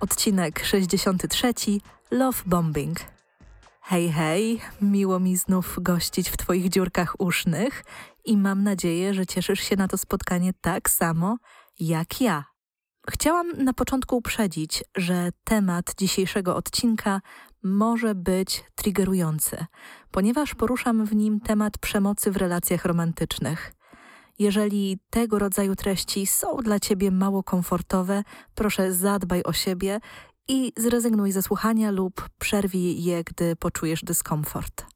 Odcinek 63 Love Bombing. Hej, hej, miło mi znów gościć w Twoich dziurkach usznych i mam nadzieję, że cieszysz się na to spotkanie tak samo jak ja. Chciałam na początku uprzedzić, że temat dzisiejszego odcinka może być triggerujący, ponieważ poruszam w nim temat przemocy w relacjach romantycznych. Jeżeli tego rodzaju treści są dla Ciebie mało komfortowe, proszę zadbaj o siebie i zrezygnuj ze słuchania lub przerwij je, gdy poczujesz dyskomfort.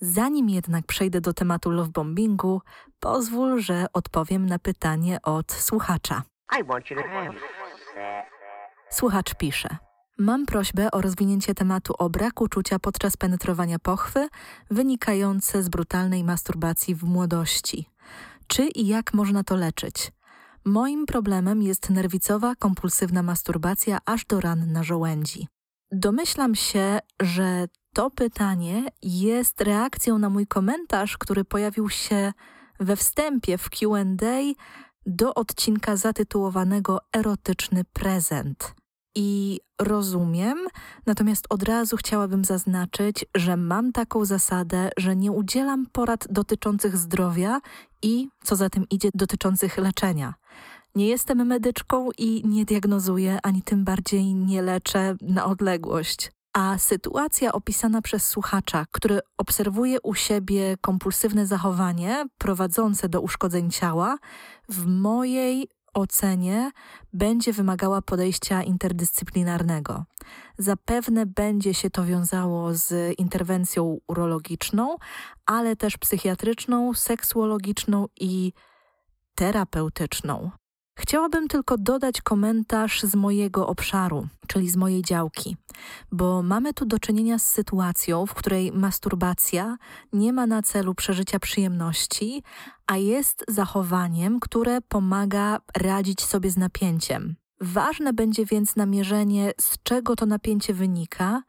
Zanim jednak przejdę do tematu lovebombingu, pozwól, że odpowiem na pytanie od słuchacza. Słuchacz pisze. Mam prośbę o rozwinięcie tematu o braku czucia podczas penetrowania pochwy wynikające z brutalnej masturbacji w młodości. Czy i jak można to leczyć? Moim problemem jest nerwicowa, kompulsywna masturbacja aż do ran na żołędzi. Domyślam się, że to pytanie jest reakcją na mój komentarz, który pojawił się we wstępie w QA do odcinka zatytułowanego Erotyczny prezent. I rozumiem, natomiast od razu chciałabym zaznaczyć, że mam taką zasadę, że nie udzielam porad dotyczących zdrowia i, co za tym idzie, dotyczących leczenia. Nie jestem medyczką i nie diagnozuję, ani tym bardziej nie leczę na odległość. A sytuacja opisana przez słuchacza, który obserwuje u siebie kompulsywne zachowanie prowadzące do uszkodzeń ciała, w mojej ocenie będzie wymagała podejścia interdyscyplinarnego. Zapewne będzie się to wiązało z interwencją urologiczną, ale też psychiatryczną, seksuologiczną i terapeutyczną. Chciałabym tylko dodać komentarz z mojego obszaru, czyli z mojej działki, bo mamy tu do czynienia z sytuacją, w której masturbacja nie ma na celu przeżycia przyjemności, a jest zachowaniem, które pomaga radzić sobie z napięciem. Ważne będzie więc namierzenie, z czego to napięcie wynika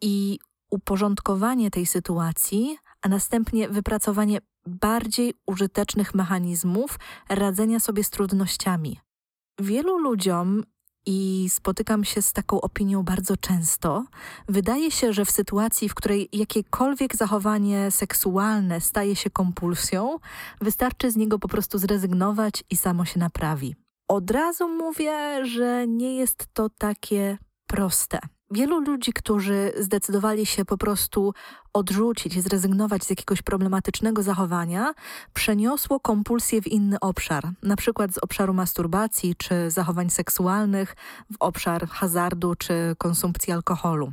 i uporządkowanie tej sytuacji, a następnie wypracowanie bardziej użytecznych mechanizmów radzenia sobie z trudnościami. Wielu ludziom, i spotykam się z taką opinią bardzo często, wydaje się, że w sytuacji, w której jakiekolwiek zachowanie seksualne staje się kompulsją, wystarczy z niego po prostu zrezygnować i samo się naprawi. Od razu mówię, że nie jest to takie proste. Wielu ludzi, którzy zdecydowali się po prostu odrzucić, zrezygnować z jakiegoś problematycznego zachowania, przeniosło kompulsję w inny obszar, na przykład z obszaru masturbacji czy zachowań seksualnych w obszar hazardu czy konsumpcji alkoholu.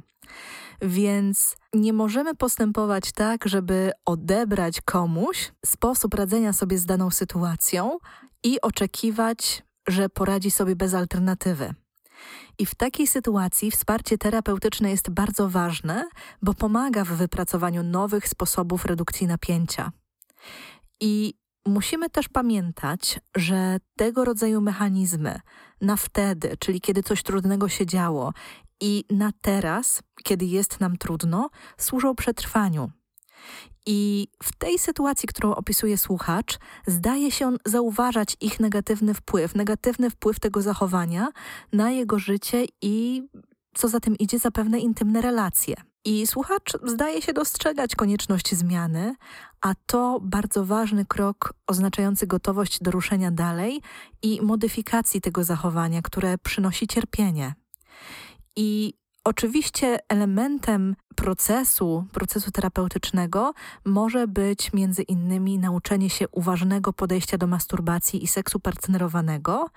Więc nie możemy postępować tak, żeby odebrać komuś sposób radzenia sobie z daną sytuacją i oczekiwać, że poradzi sobie bez alternatywy. I w takiej sytuacji wsparcie terapeutyczne jest bardzo ważne, bo pomaga w wypracowaniu nowych sposobów redukcji napięcia. I musimy też pamiętać, że tego rodzaju mechanizmy na wtedy, czyli kiedy coś trudnego się działo, i na teraz, kiedy jest nam trudno, służą przetrwaniu. I w tej sytuacji, którą opisuje słuchacz, zdaje się on zauważać ich negatywny wpływ, negatywny wpływ tego zachowania na jego życie i co za tym idzie, zapewne intymne relacje. I słuchacz zdaje się dostrzegać konieczność zmiany, a to bardzo ważny krok oznaczający gotowość do ruszenia dalej i modyfikacji tego zachowania, które przynosi cierpienie. I Oczywiście elementem procesu, procesu terapeutycznego może być między innymi nauczenie się uważnego podejścia do masturbacji i seksu partnerowanego,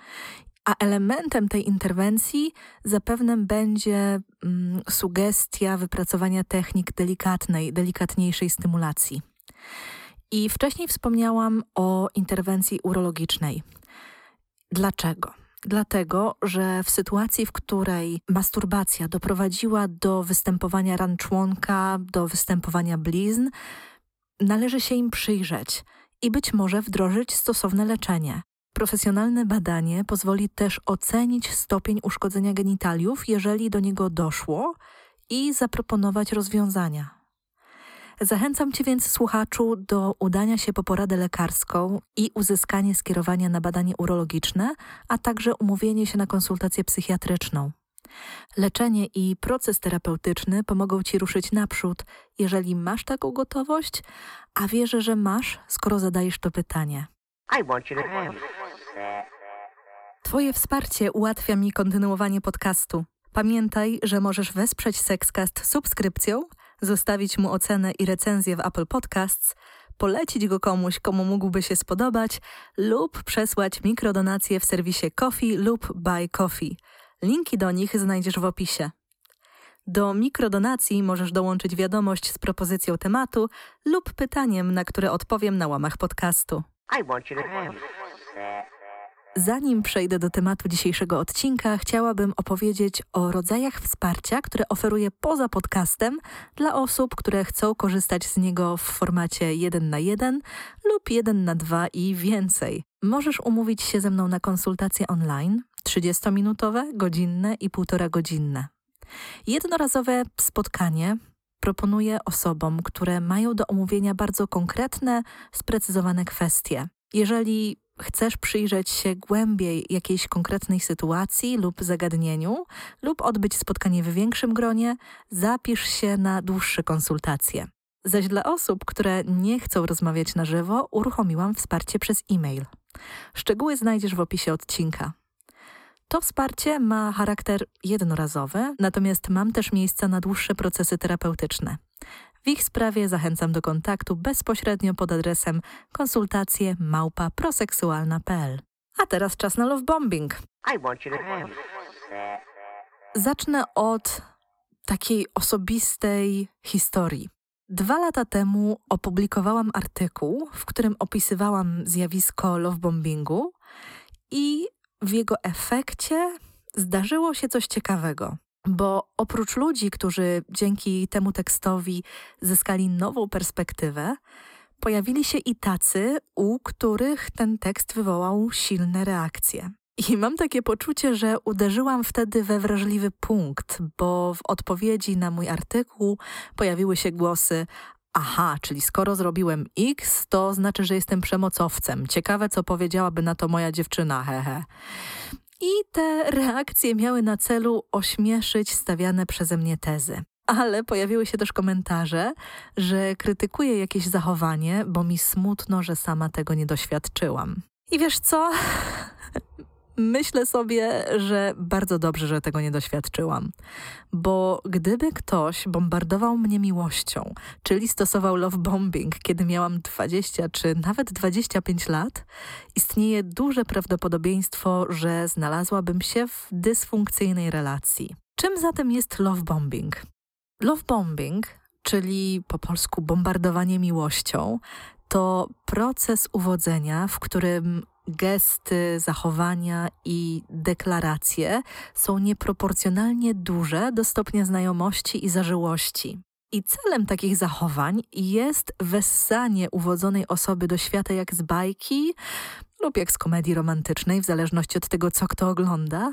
a elementem tej interwencji zapewne będzie mm, sugestia wypracowania technik delikatnej, delikatniejszej stymulacji. I wcześniej wspomniałam o interwencji urologicznej. Dlaczego? Dlatego że w sytuacji, w której masturbacja doprowadziła do występowania ran członka, do występowania blizn, należy się im przyjrzeć i być może wdrożyć stosowne leczenie. Profesjonalne badanie pozwoli też ocenić stopień uszkodzenia genitaliów, jeżeli do niego doszło, i zaproponować rozwiązania. Zachęcam Cię więc, słuchaczu, do udania się po poradę lekarską i uzyskanie skierowania na badanie urologiczne, a także umówienie się na konsultację psychiatryczną. Leczenie i proces terapeutyczny pomogą Ci ruszyć naprzód, jeżeli masz taką gotowość, a wierzę, że masz, skoro zadajesz to pytanie. Twoje wsparcie ułatwia mi kontynuowanie podcastu. Pamiętaj, że możesz wesprzeć Sexcast subskrypcją, zostawić mu ocenę i recenzję w Apple Podcasts, polecić go komuś, komu mógłby się spodobać lub przesłać mikrodonacje w serwisie Coffee lub Buy Coffee. Linki do nich znajdziesz w opisie. Do mikrodonacji możesz dołączyć wiadomość z propozycją tematu lub pytaniem, na które odpowiem na łamach podcastu. Zanim przejdę do tematu dzisiejszego odcinka, chciałabym opowiedzieć o rodzajach wsparcia, które oferuję poza podcastem dla osób, które chcą korzystać z niego w formacie 1 na 1 lub 1 na 2 i więcej. Możesz umówić się ze mną na konsultacje online 30-minutowe, godzinne i półtora godzinne. Jednorazowe spotkanie proponuję osobom, które mają do omówienia bardzo konkretne, sprecyzowane kwestie. Jeżeli chcesz przyjrzeć się głębiej jakiejś konkretnej sytuacji lub zagadnieniu, lub odbyć spotkanie w większym gronie, zapisz się na dłuższe konsultacje. Zaś dla osób, które nie chcą rozmawiać na żywo, uruchomiłam wsparcie przez e-mail. Szczegóły znajdziesz w opisie odcinka. To wsparcie ma charakter jednorazowy, natomiast mam też miejsca na dłuższe procesy terapeutyczne. W ich sprawie zachęcam do kontaktu bezpośrednio pod adresem konsultacje małpa proseksualna.pl. A teraz czas na love bombing. Zacznę od takiej osobistej historii. Dwa lata temu opublikowałam artykuł, w którym opisywałam zjawisko lovebombingu i w jego efekcie zdarzyło się coś ciekawego. Bo oprócz ludzi, którzy dzięki temu tekstowi zyskali nową perspektywę, pojawili się i tacy, u których ten tekst wywołał silne reakcje. I mam takie poczucie, że uderzyłam wtedy we wrażliwy punkt, bo w odpowiedzi na mój artykuł pojawiły się głosy: Aha, czyli skoro zrobiłem X, to znaczy, że jestem przemocowcem. Ciekawe, co powiedziałaby na to moja dziewczyna, hehe. I te reakcje miały na celu ośmieszyć stawiane przeze mnie tezy. Ale pojawiły się też komentarze, że krytykuję jakieś zachowanie, bo mi smutno, że sama tego nie doświadczyłam. I wiesz co? Myślę sobie, że bardzo dobrze, że tego nie doświadczyłam. Bo gdyby ktoś bombardował mnie miłością, czyli stosował love bombing, kiedy miałam 20 czy nawet 25 lat, istnieje duże prawdopodobieństwo, że znalazłabym się w dysfunkcyjnej relacji. Czym zatem jest love bombing? Love bombing, czyli po polsku bombardowanie miłością, to proces uwodzenia, w którym gesty, zachowania i deklaracje są nieproporcjonalnie duże do stopnia znajomości i zażyłości. I celem takich zachowań jest wessanie uwodzonej osoby do świata jak z bajki lub jak z komedii romantycznej, w zależności od tego, co kto ogląda,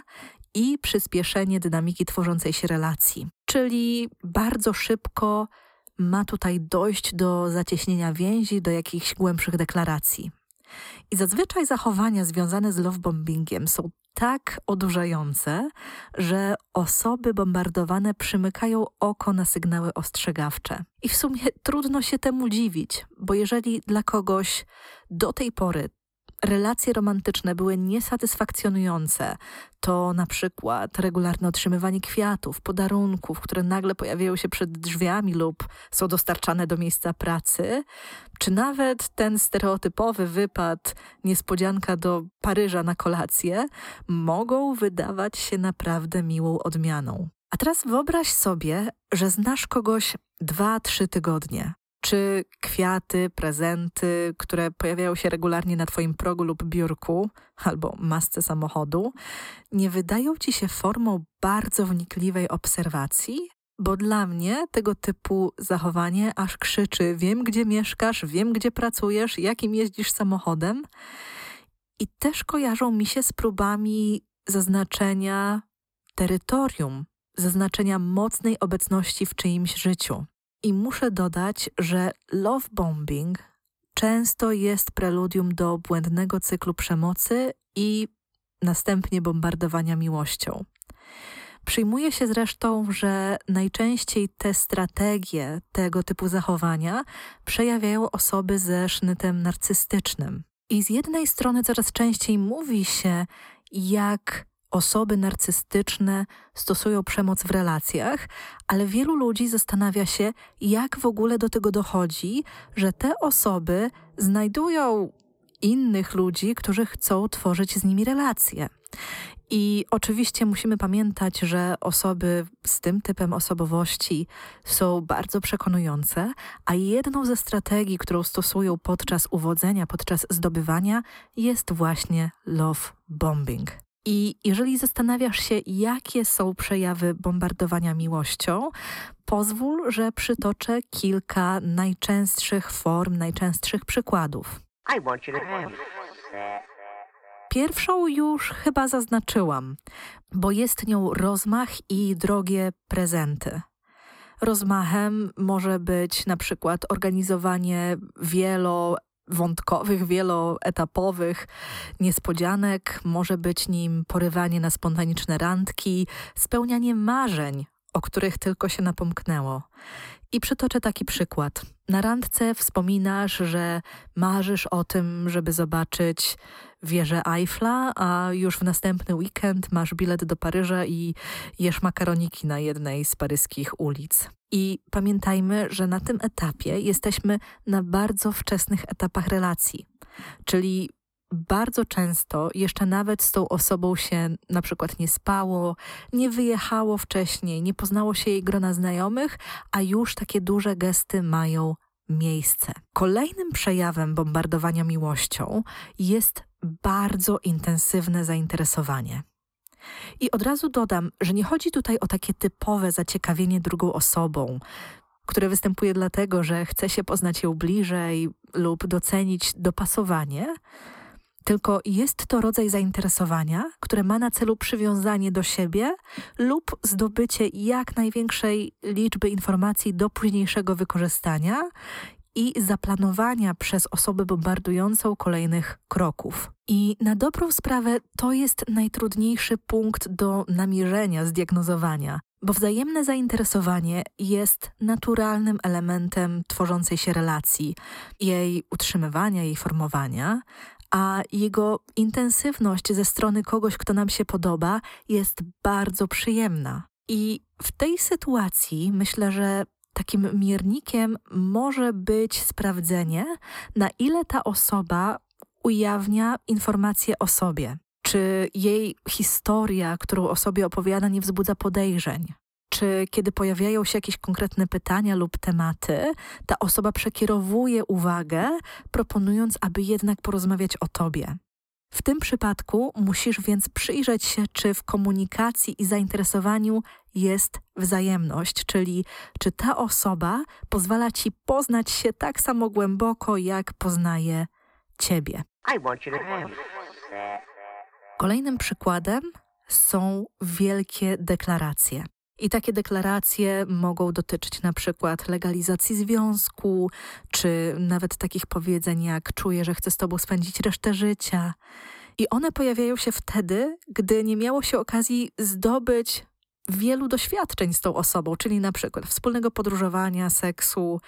i przyspieszenie dynamiki tworzącej się relacji. Czyli bardzo szybko ma tutaj dojść do zacieśnienia więzi, do jakichś głębszych deklaracji. I zazwyczaj zachowania związane z lovebombingiem są tak odurzające, że osoby bombardowane przymykają oko na sygnały ostrzegawcze. I w sumie trudno się temu dziwić, bo jeżeli dla kogoś do tej pory relacje romantyczne były niesatysfakcjonujące, to na przykład regularne otrzymywanie kwiatów, podarunków, które nagle pojawiają się przed drzwiami lub są dostarczane do miejsca pracy, czy nawet ten stereotypowy wypad, niespodzianka do Paryża na kolację, mogą wydawać się naprawdę miłą odmianą. A teraz wyobraź sobie, że znasz kogoś dwa, trzy tygodnie. Czy kwiaty, prezenty, które pojawiają się regularnie na Twoim progu lub biurku albo masce samochodu, nie wydają Ci się formą bardzo wnikliwej obserwacji? Bo dla mnie tego typu zachowanie aż krzyczy: Wiem, gdzie mieszkasz, wiem, gdzie pracujesz, jakim jeździsz samochodem. I też kojarzą mi się z próbami zaznaczenia terytorium, zaznaczenia mocnej obecności w czyimś życiu. I muszę dodać, że love bombing często jest preludium do błędnego cyklu przemocy i następnie bombardowania miłością. Przyjmuje się zresztą, że najczęściej te strategie tego typu zachowania przejawiają osoby ze sznytem narcystycznym. I z jednej strony coraz częściej mówi się, jak osoby narcystyczne stosują przemoc w relacjach, ale wielu ludzi zastanawia się, jak w ogóle do tego dochodzi, że te osoby znajdują innych ludzi, którzy chcą tworzyć z nimi relacje. I oczywiście musimy pamiętać, że osoby z tym typem osobowości są bardzo przekonujące, a jedną ze strategii, którą stosują podczas uwodzenia, podczas zdobywania, jest właśnie love bombing. I jeżeli zastanawiasz się, jakie są przejawy bombardowania miłością, pozwól, że przytoczę kilka najczęstszych form, najczęstszych przykładów. Pierwszą już chyba zaznaczyłam, bo jest nią rozmach i drogie prezenty. Rozmachem może być na przykład organizowanie wielowątkowych, wieloetapowych niespodzianek, może być nim porywanie na spontaniczne randki, spełnianie marzeń, o których tylko się napomknęło. I przytoczę taki przykład. Na randce wspominasz, że marzysz o tym, żeby zobaczyć wieżę Eiffla, a już w następny weekend masz bilet do Paryża i jesz makaroniki na jednej z paryskich ulic. I pamiętajmy, że na tym etapie jesteśmy na bardzo wczesnych etapach relacji, czyli bardzo często jeszcze nawet z tą osobą się na przykład nie spało, nie wyjechało wcześniej, nie poznało się jej grona znajomych, a już takie duże gesty mają miejsce. Kolejnym przejawem bombardowania miłością jest bardzo intensywne zainteresowanie. I od razu dodam, że nie chodzi tutaj o takie typowe zaciekawienie drugą osobą, które występuje dlatego, że chce się poznać ją bliżej lub docenić dopasowanie, tylko jest to rodzaj zainteresowania, które ma na celu przywiązanie do siebie lub zdobycie jak największej liczby informacji do późniejszego wykorzystania i zaplanowania przez osobę bombardującą kolejnych kroków. I na dobrą sprawę to jest najtrudniejszy punkt do namierzenia, zdiagnozowania, bo wzajemne zainteresowanie jest naturalnym elementem tworzącej się relacji, jej utrzymywania, jej formowania, a jego intensywność ze strony kogoś, kto nam się podoba, jest bardzo przyjemna. I w tej sytuacji myślę, że takim miernikiem może być sprawdzenie, na ile ta osoba ujawnia informacje o sobie. Czy jej historia, którą o sobie opowiada, nie wzbudza podejrzeń? Czy kiedy pojawiają się jakieś konkretne pytania lub tematy, ta osoba przekierowuje uwagę, proponując, aby jednak porozmawiać o tobie? W tym przypadku musisz więc przyjrzeć się, czy w komunikacji i zainteresowaniu jest wzajemność, czyli czy ta osoba pozwala ci poznać się tak samo głęboko, jak poznaje ciebie. Kolejnym przykładem są wielkie deklaracje. I takie deklaracje mogą dotyczyć na przykład legalizacji związku, czy nawet takich powiedzeń jak czuję, że chcę z tobą spędzić resztę życia. I one pojawiają się wtedy, gdy nie miało się okazji zdobyć wielu doświadczeń z tą osobą, czyli na przykład wspólnego podróżowania, seksu,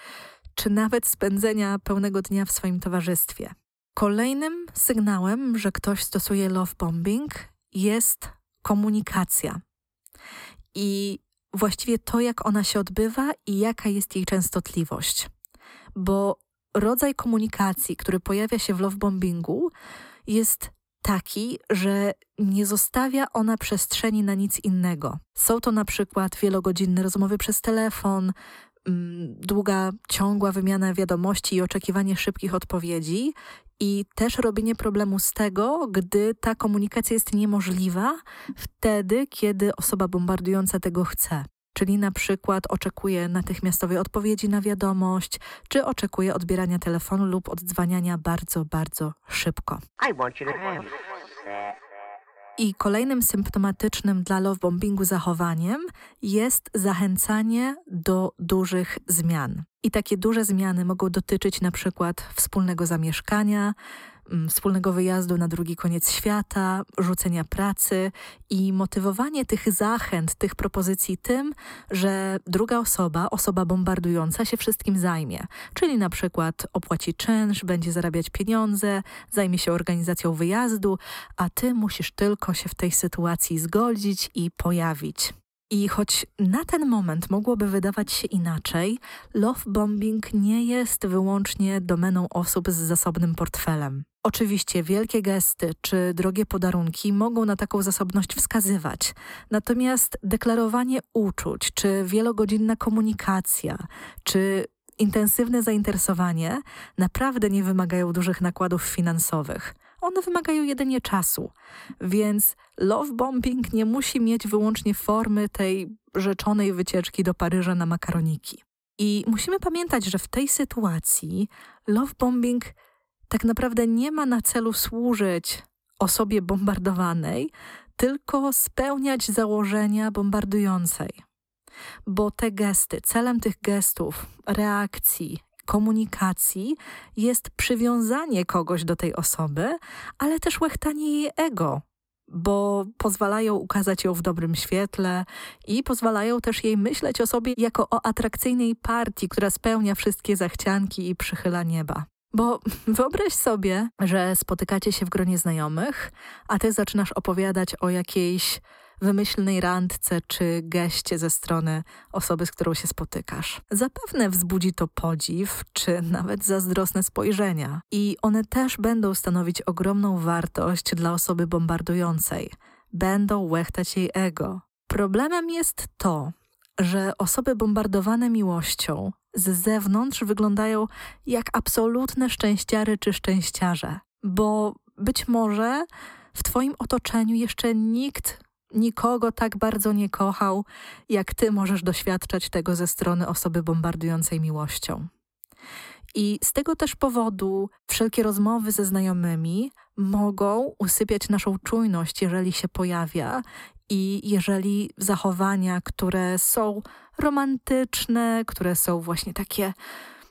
czy nawet spędzenia pełnego dnia w swoim towarzystwie. Kolejnym sygnałem, że ktoś stosuje love bombing, jest komunikacja. I właściwie to, jak ona się odbywa i jaka jest jej częstotliwość. Bo rodzaj komunikacji, który pojawia się w love bombingu, jest taki, że nie zostawia ona przestrzeni na nic innego. Są to na przykład wielogodzinne rozmowy przez telefon, długa, ciągła wymiana wiadomości i oczekiwanie szybkich odpowiedzi, i też robienie problemu z tego, gdy ta komunikacja jest niemożliwa, wtedy, kiedy osoba bombardująca tego chce. Czyli na przykład oczekuje natychmiastowej odpowiedzi na wiadomość, czy oczekuje odbierania telefonu lub oddzwaniania bardzo, bardzo szybko. I want you to have that. I kolejnym symptomatycznym dla lovebombingu zachowaniem jest zachęcanie do dużych zmian. I takie duże zmiany mogą dotyczyć na przykład wspólnego zamieszkania, wspólnego wyjazdu na drugi koniec świata, rzucenia pracy i motywowanie tych zachęt, tych propozycji tym, że druga osoba, osoba bombardująca się wszystkim zajmie. Czyli na przykład opłaci czynsz, będzie zarabiać pieniądze, zajmie się organizacją wyjazdu, a ty musisz tylko się w tej sytuacji zgodzić i pojawić. I choć na ten moment mogłoby wydawać się inaczej, love bombing nie jest wyłącznie domeną osób z zasobnym portfelem. Oczywiście wielkie gesty czy drogie podarunki mogą na taką zasobność wskazywać. Natomiast deklarowanie uczuć, czy wielogodzinna komunikacja, czy intensywne zainteresowanie naprawdę nie wymagają dużych nakładów finansowych. One wymagają jedynie czasu. Więc love bombing nie musi mieć wyłącznie formy tej rzeczonej wycieczki do Paryża na makaroniki. I musimy pamiętać, że w tej sytuacji love bombing tak naprawdę nie ma na celu służyć osobie bombardowanej, tylko spełniać założenia bombardującej. Bo te gesty, celem tych gestów, reakcji, komunikacji jest przywiązanie kogoś do tej osoby, ale też łechtanie jej ego, bo pozwalają ukazać ją w dobrym świetle i pozwalają też jej myśleć o sobie jako o atrakcyjnej partii, która spełnia wszystkie zachcianki i przychyla nieba. Bo wyobraź sobie, że spotykacie się w gronie znajomych, a ty zaczynasz opowiadać o jakiejś wymyślnej randce czy geście ze strony osoby, z którą się spotykasz. Zapewne wzbudzi to podziw czy nawet zazdrosne spojrzenia i one też będą stanowić ogromną wartość dla osoby bombardującej. Będą łechtać jej ego. Problemem jest to, że osoby bombardowane miłością z zewnątrz wyglądają jak absolutne szczęściary czy szczęściarze, bo być może w Twoim otoczeniu jeszcze nikt nikogo tak bardzo nie kochał, jak Ty możesz doświadczać tego ze strony osoby bombardującej miłością. I z tego też powodu wszelkie rozmowy ze znajomymi mogą usypiać naszą czujność, jeżeli się pojawia i jeżeli zachowania, które są romantyczne, które są właśnie takie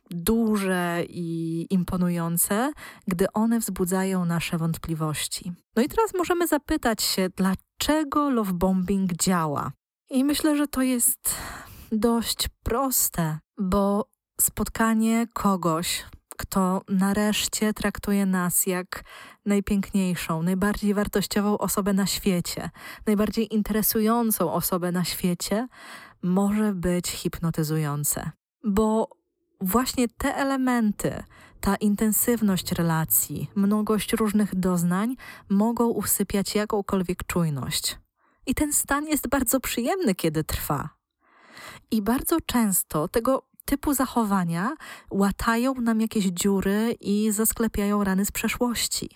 duże i imponujące, gdy one wzbudzają nasze wątpliwości. No i teraz możemy zapytać się, dlaczego love bombing działa? I myślę, że to jest dość proste, bo spotkanie kogoś, kto nareszcie traktuje nas jak najpiękniejszą, najbardziej wartościową osobę na świecie, najbardziej interesującą osobę na świecie, może być hipnotyzujące. Bo właśnie te elementy, ta intensywność relacji, mnogość różnych doznań mogą usypiać jakąkolwiek czujność. I ten stan jest bardzo przyjemny, kiedy trwa. I bardzo często tego typu zachowania łatają nam jakieś dziury i zasklepiają rany z przeszłości.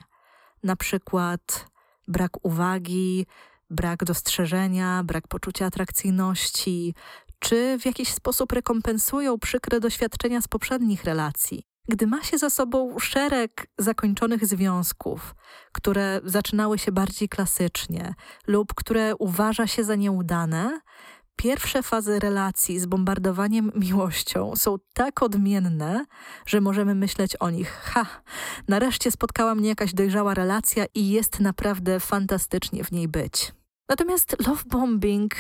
Na przykład brak uwagi, brak dostrzeżenia, brak poczucia atrakcyjności, czy w jakiś sposób rekompensują przykre doświadczenia z poprzednich relacji. Gdy ma się za sobą szereg zakończonych związków, które zaczynały się bardziej klasycznie lub które uważa się za nieudane, pierwsze fazy relacji z bombardowaniem miłością są tak odmienne, że możemy myśleć o nich: ha, nareszcie spotkała mnie jakaś dojrzała relacja i jest naprawdę fantastycznie w niej być. Natomiast love bombing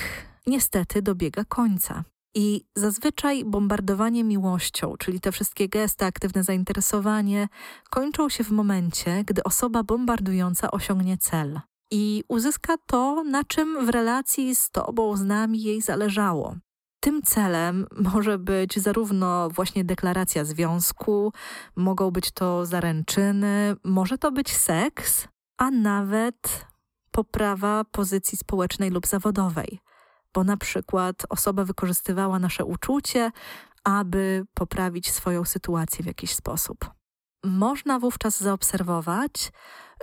niestety dobiega końca. I zazwyczaj bombardowanie miłością, czyli te wszystkie gesty, aktywne zainteresowanie, kończą się w momencie, gdy osoba bombardująca osiągnie cel i uzyska to, na czym w relacji z tobą, z nami jej zależało. Tym celem może być zarówno właśnie deklaracja związku, mogą być to zaręczyny, może to być seks, a nawet poprawa pozycji społecznej lub zawodowej bo na przykład osoba wykorzystywała nasze uczucie, aby poprawić swoją sytuację w jakiś sposób. Można wówczas zaobserwować,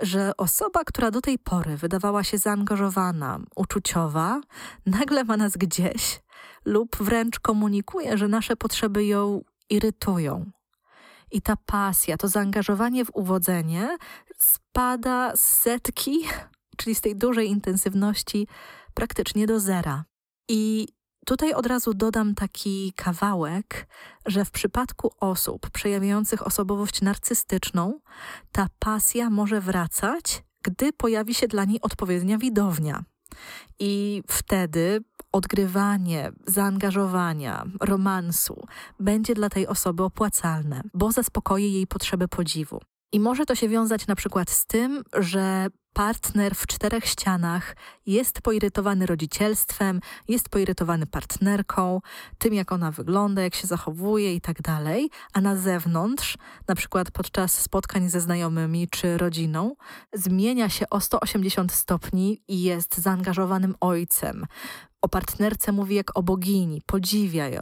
że osoba, która do tej pory wydawała się zaangażowana, uczuciowa, nagle ma nas gdzieś lub wręcz komunikuje, że nasze potrzeby ją irytują. I ta pasja, to zaangażowanie w uwodzenie spada z setki, czyli z tej dużej intensywności, praktycznie do zera. I Tutaj od razu dodam taki kawałek, że w przypadku osób przejawiających osobowość narcystyczną, ta pasja może wracać, gdy pojawi się dla niej odpowiednia widownia. I wtedy odgrywanie zaangażowania, romansu będzie dla tej osoby opłacalne, bo zaspokoi jej potrzeby podziwu. I może to się wiązać na przykład z tym, że partner w czterech ścianach jest poirytowany rodzicielstwem, jest poirytowany partnerką, tym jak ona wygląda, jak się zachowuje i tak dalej, a na zewnątrz, na przykład podczas spotkań ze znajomymi czy rodziną, zmienia się o 180 stopni i jest zaangażowanym ojcem. O partnerce mówi jak o bogini, podziwia ją,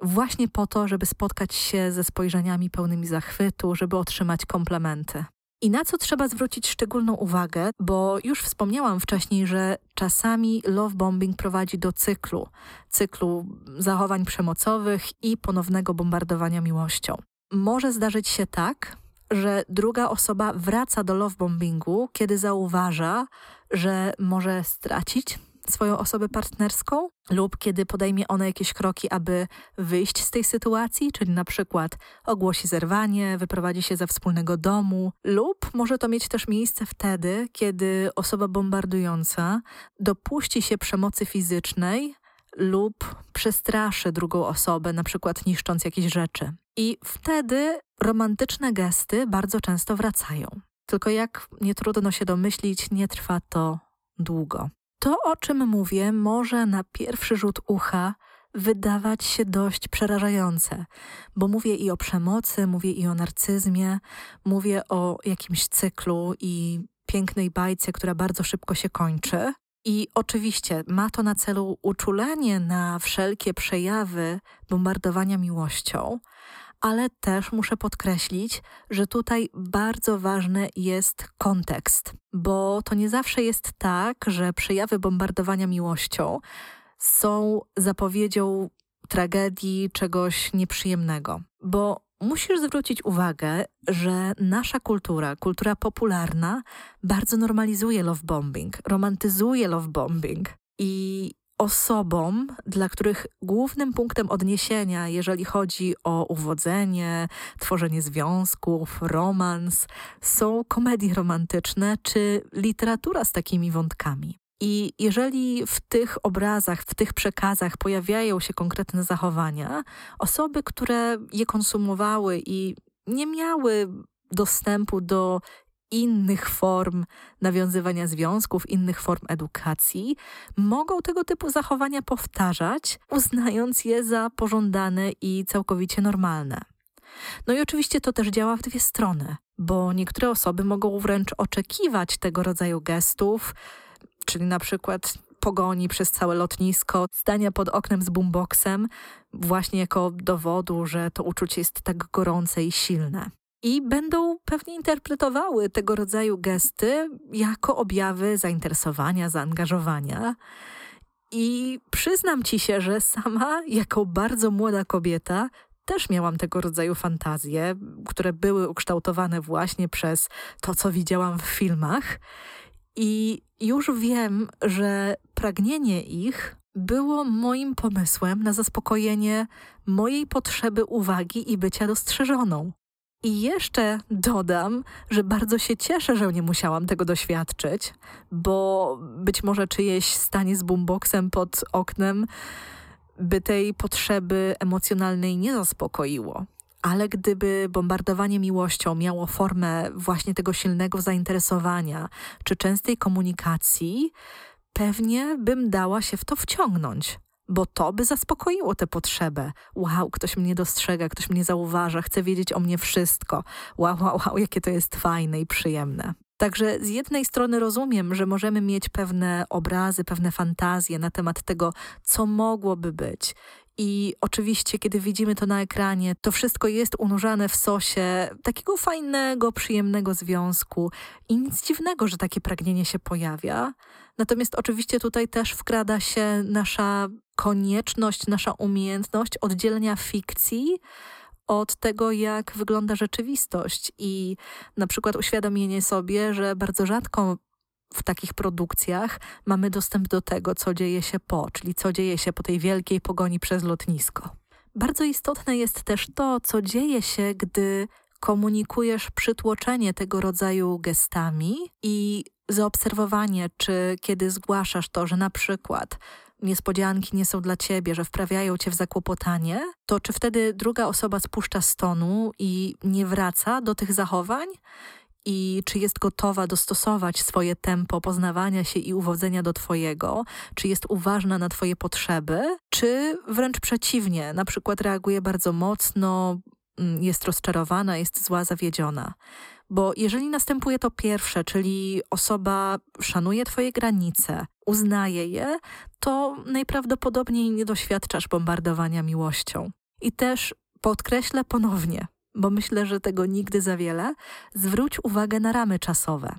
właśnie po to, żeby spotkać się ze spojrzeniami pełnymi zachwytu, żeby otrzymać komplementy. I na co trzeba zwrócić szczególną uwagę, bo już wspomniałam wcześniej, że czasami love bombing prowadzi do cyklu, cyklu zachowań przemocowych i ponownego bombardowania miłością. Może zdarzyć się tak, że druga osoba wraca do love bombingu, kiedy zauważa, że może stracić swoją osobę partnerską lub kiedy podejmie ona jakieś kroki, aby wyjść z tej sytuacji, czyli na przykład ogłosi zerwanie, wyprowadzi się ze wspólnego domu, lub może to mieć też miejsce wtedy, kiedy osoba bombardująca dopuści się przemocy fizycznej lub przestraszy drugą osobę, na przykład niszcząc jakieś rzeczy. I wtedy romantyczne gesty bardzo często wracają. Tylko jak nie trudno się domyślić, nie trwa to długo. To, o czym mówię, może na pierwszy rzut ucha wydawać się dość przerażające, bo mówię i o przemocy, mówię i o narcyzmie, mówię o jakimś cyklu i pięknej bajce, która bardzo szybko się kończy. I oczywiście ma to na celu uczulenie na wszelkie przejawy bombardowania miłością, ale też muszę podkreślić, że tutaj bardzo ważny jest kontekst, bo to nie zawsze jest tak, że przejawy bombardowania miłością są zapowiedzią tragedii, czegoś nieprzyjemnego, bo musisz zwrócić uwagę, że nasza kultura, kultura popularna, bardzo normalizuje love bombing, romantyzuje love bombing. I osobom, dla których głównym punktem odniesienia, jeżeli chodzi o uwodzenie, tworzenie związków, romans, są komedie romantyczne czy literatura z takimi wątkami. I jeżeli w tych obrazach, w tych przekazach pojawiają się konkretne zachowania, osoby, które je konsumowały i nie miały dostępu do innych form nawiązywania związków, innych form edukacji, mogą tego typu zachowania powtarzać, uznając je za pożądane i całkowicie normalne. No i oczywiście to też działa w dwie strony, bo niektóre osoby mogą wręcz oczekiwać tego rodzaju gestów, czyli na przykład pogoni przez całe lotnisko, stania pod oknem z boomboxem, właśnie jako dowodu, że to uczucie jest tak gorące i silne i będą pewnie interpretowały tego rodzaju gesty jako objawy zainteresowania, zaangażowania. I przyznam ci się, że sama, jako bardzo młoda kobieta, też miałam tego rodzaju fantazje, które były ukształtowane właśnie przez to, co widziałam w filmach. I już wiem, że pragnienie ich było moim pomysłem na zaspokojenie mojej potrzeby uwagi i bycia dostrzeżoną. I jeszcze dodam, że bardzo się cieszę, że nie musiałam tego doświadczyć, bo być może czyjeś stanie z boomboxem pod oknem by tej potrzeby emocjonalnej nie zaspokoiło. Ale gdyby bombardowanie miłością miało formę właśnie tego silnego zainteresowania czy częstej komunikacji, pewnie bym dała się w to wciągnąć bo to by zaspokoiło tę potrzebę. Wow, ktoś mnie dostrzega, ktoś mnie zauważa, chce wiedzieć o mnie wszystko. Wow, wow, wow, jakie to jest fajne i przyjemne. Także z jednej strony rozumiem, że możemy mieć pewne obrazy, pewne fantazje na temat tego, co mogłoby być I oczywiście, kiedy widzimy to na ekranie, to wszystko jest unurzane w sosie takiego fajnego, przyjemnego związku i nic dziwnego, że takie pragnienie się pojawia. Natomiast oczywiście tutaj też wkrada się nasza konieczność, nasza umiejętność oddzielenia fikcji od tego, jak wygląda rzeczywistość i na przykład uświadomienie sobie, że bardzo rzadko w takich produkcjach mamy dostęp do tego, co dzieje się po, czyli co dzieje się po tej wielkiej pogoni przez lotnisko. Bardzo istotne jest też to, co dzieje się, gdy komunikujesz przytłoczenie tego rodzaju gestami i zaobserwowanie, czy kiedy zgłaszasz to, że na przykład niespodzianki nie są dla ciebie, że wprawiają cię w zakłopotanie, to czy wtedy druga osoba spuszcza stonu i nie wraca do tych zachowań? I czy jest gotowa dostosować swoje tempo poznawania się i uwodzenia do Twojego, czy jest uważna na Twoje potrzeby, czy wręcz przeciwnie, na przykład reaguje bardzo mocno, mm, jest rozczarowana, jest zła, zawiedziona. Bo jeżeli następuje to pierwsze, czyli osoba szanuje Twoje granice, uznaje je, to najprawdopodobniej nie doświadczasz bombardowania miłością. I też podkreślę ponownie, bo myślę, że tego nigdy za wiele, zwróć uwagę na ramy czasowe.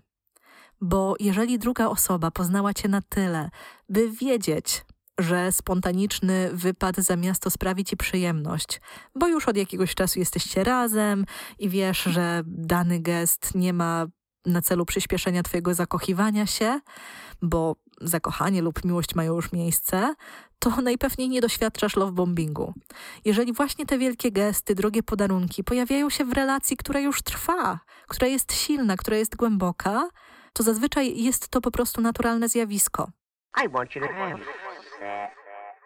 Bo jeżeli druga osoba poznała cię na tyle, by wiedzieć, że spontaniczny wypad za miasto sprawi ci przyjemność, bo już od jakiegoś czasu jesteście razem i wiesz, że dany gest nie ma na celu przyspieszenia twojego zakochiwania się, bo zakochanie lub miłość mają już miejsce, to najpewniej nie doświadczasz love bombingu. Jeżeli właśnie te wielkie gesty, drogie podarunki pojawiają się w relacji, która już trwa, która jest silna, która jest głęboka, to zazwyczaj jest to po prostu naturalne zjawisko.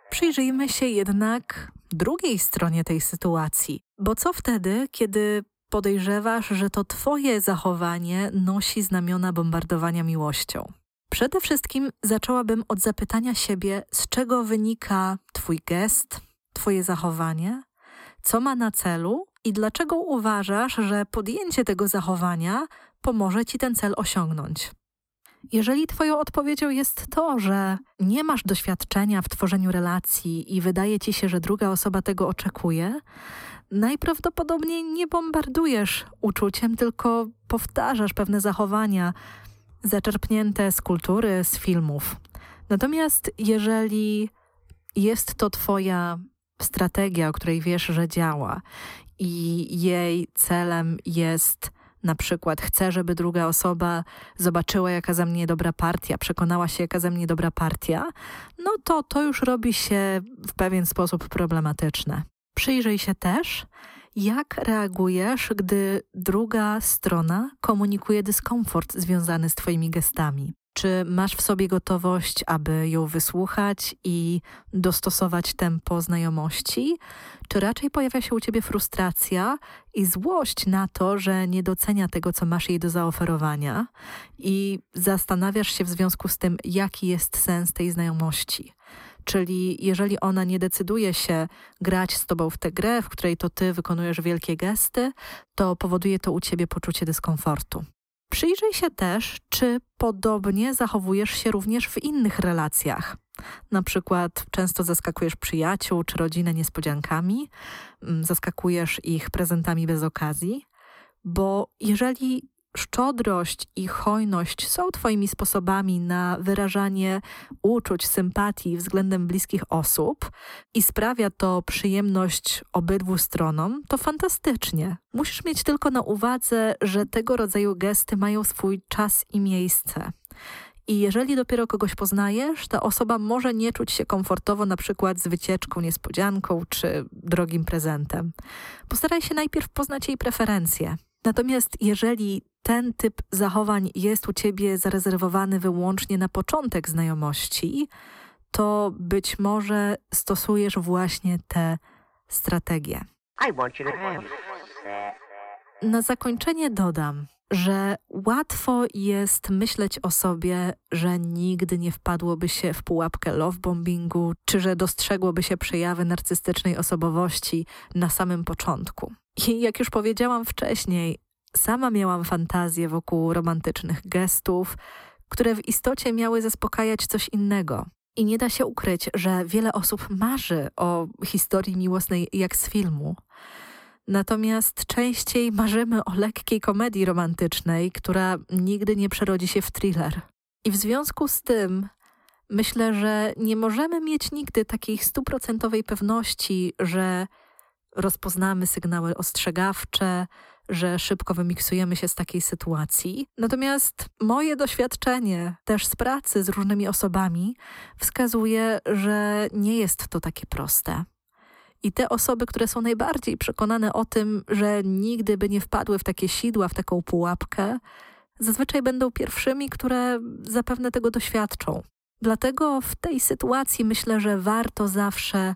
Przyjrzyjmy się jednak drugiej stronie tej sytuacji. Bo co wtedy, kiedy podejrzewasz, że to Twoje zachowanie nosi znamiona bombardowania miłością? Przede wszystkim zaczęłabym od zapytania siebie, z czego wynika Twój gest, Twoje zachowanie, co ma na celu i dlaczego uważasz, że podjęcie tego zachowania pomoże Ci ten cel osiągnąć. Jeżeli Twoją odpowiedzią jest to, że nie masz doświadczenia w tworzeniu relacji i wydaje Ci się, że druga osoba tego oczekuje, najprawdopodobniej nie bombardujesz uczuciem, tylko powtarzasz pewne zachowania, zaczerpnięte z kultury, z filmów. Natomiast jeżeli jest to Twoja strategia, o której wiesz, że działa i jej celem jest na przykład chcę, żeby druga osoba zobaczyła, jaka za mnie dobra partia, przekonała się, jaka za mnie dobra partia, no to to już robi się w pewien sposób problematyczne. Przyjrzyj się też, jak reagujesz, gdy druga strona komunikuje dyskomfort związany z Twoimi gestami? Czy masz w sobie gotowość, aby ją wysłuchać i dostosować tempo znajomości? Czy raczej pojawia się u ciebie frustracja i złość na to, że nie docenia tego, co masz jej do zaoferowania i zastanawiasz się w związku z tym, jaki jest sens tej znajomości? Czyli jeżeli ona nie decyduje się grać z tobą w tę grę, w której to ty wykonujesz wielkie gesty, to powoduje to u ciebie poczucie dyskomfortu. Przyjrzyj się też, czy podobnie zachowujesz się również w innych relacjach. Na przykład często zaskakujesz przyjaciół czy rodzinę niespodziankami, mm, zaskakujesz ich prezentami bez okazji, bo jeżeli szczodrość i hojność są Twoimi sposobami na wyrażanie uczuć, sympatii względem bliskich osób i sprawia to przyjemność obydwu stronom, to fantastycznie. Musisz mieć tylko na uwadze, że tego rodzaju gesty mają swój czas i miejsce. I jeżeli dopiero kogoś poznajesz, ta osoba może nie czuć się komfortowo na przykład z wycieczką, niespodzianką czy drogim prezentem. Postaraj się najpierw poznać jej preferencje. Natomiast jeżeli ten typ zachowań jest u ciebie zarezerwowany wyłącznie na początek znajomości, to być może stosujesz właśnie te strategie. Na zakończenie dodam, że łatwo jest myśleć o sobie, że nigdy nie wpadłoby się w pułapkę love bombingu, czy że dostrzegłoby się przejawy narcystycznej osobowości na samym początku. I jak już powiedziałam wcześniej, sama miałam fantazję wokół romantycznych gestów, które w istocie miały zaspokajać coś innego. I nie da się ukryć, że wiele osób marzy o historii miłosnej jak z filmu. Natomiast częściej marzymy o lekkiej komedii romantycznej, która nigdy nie przerodzi się w thriller. I w związku z tym myślę, że nie możemy mieć nigdy takiej stuprocentowej pewności, że rozpoznamy sygnały ostrzegawcze, że szybko wymiksujemy się z takiej sytuacji. Natomiast moje doświadczenie też z pracy z różnymi osobami wskazuje, że nie jest to takie proste. I te osoby, które są najbardziej przekonane o tym, że nigdy by nie wpadły w takie sidła, w taką pułapkę, zazwyczaj będą pierwszymi, które zapewne tego doświadczą. Dlatego w tej sytuacji myślę, że warto zawsze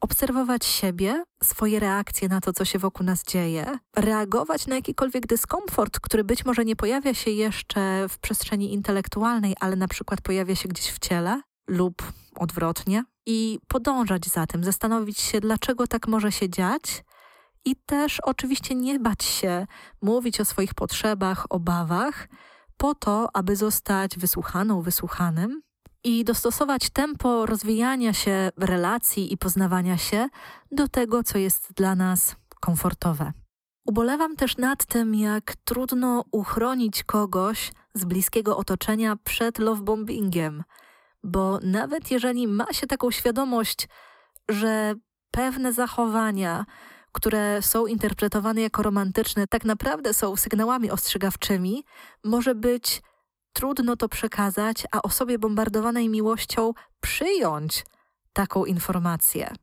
obserwować siebie, swoje reakcje na to, co się wokół nas dzieje, reagować na jakikolwiek dyskomfort, który być może nie pojawia się jeszcze w przestrzeni intelektualnej, ale na przykład pojawia się gdzieś w ciele lub odwrotnie, i podążać za tym, zastanowić się, dlaczego tak może się dziać. I też oczywiście nie bać się mówić o swoich potrzebach, obawach, po to, aby zostać wysłuchaną, wysłuchanym i dostosować tempo rozwijania się relacji i poznawania się do tego, co jest dla nas komfortowe. Ubolewam też nad tym, jak trudno uchronić kogoś z bliskiego otoczenia przed lovebombingiem, bo nawet jeżeli ma się taką świadomość, że pewne zachowania, które są interpretowane jako romantyczne, tak naprawdę są sygnałami ostrzegawczymi, może być trudno to przekazać, a osobie bombardowanej miłością przyjąć taką informację.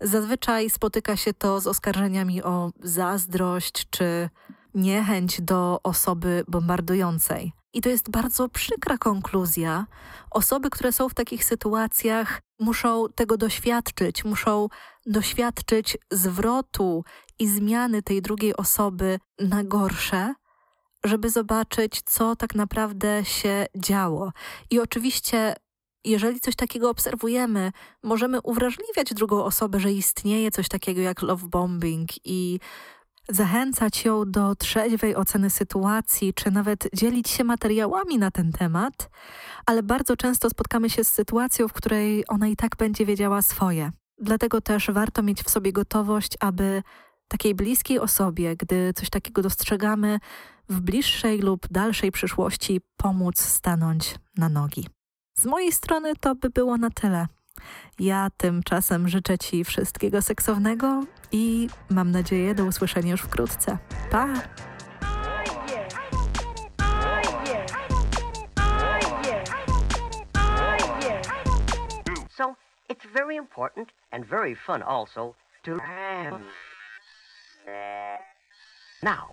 Zazwyczaj spotyka się to z oskarżeniami o zazdrość czy niechęć do osoby bombardującej. I to jest bardzo przykra konkluzja. Osoby, które są w takich sytuacjach, muszą tego doświadczyć, muszą doświadczyć zwrotu i zmiany tej drugiej osoby na gorsze, żeby zobaczyć, co tak naprawdę się działo. I oczywiście, jeżeli coś takiego obserwujemy, możemy uwrażliwiać drugą osobę, że istnieje coś takiego jak love bombing i zachęcać ją do trzeźwej oceny sytuacji, czy nawet dzielić się materiałami na ten temat, ale bardzo często spotkamy się z sytuacją, w której ona i tak będzie wiedziała swoje. Dlatego też warto mieć w sobie gotowość, aby takiej bliskiej osobie, gdy coś takiego dostrzegamy, w bliższej lub dalszej przyszłości pomóc stanąć na nogi. Z mojej strony to by było na tyle. Ja tymczasem życzę Ci wszystkiego seksownego i mam nadzieję do usłyszenia już wkrótce. Pa! So it's very important and very fun also to. Now,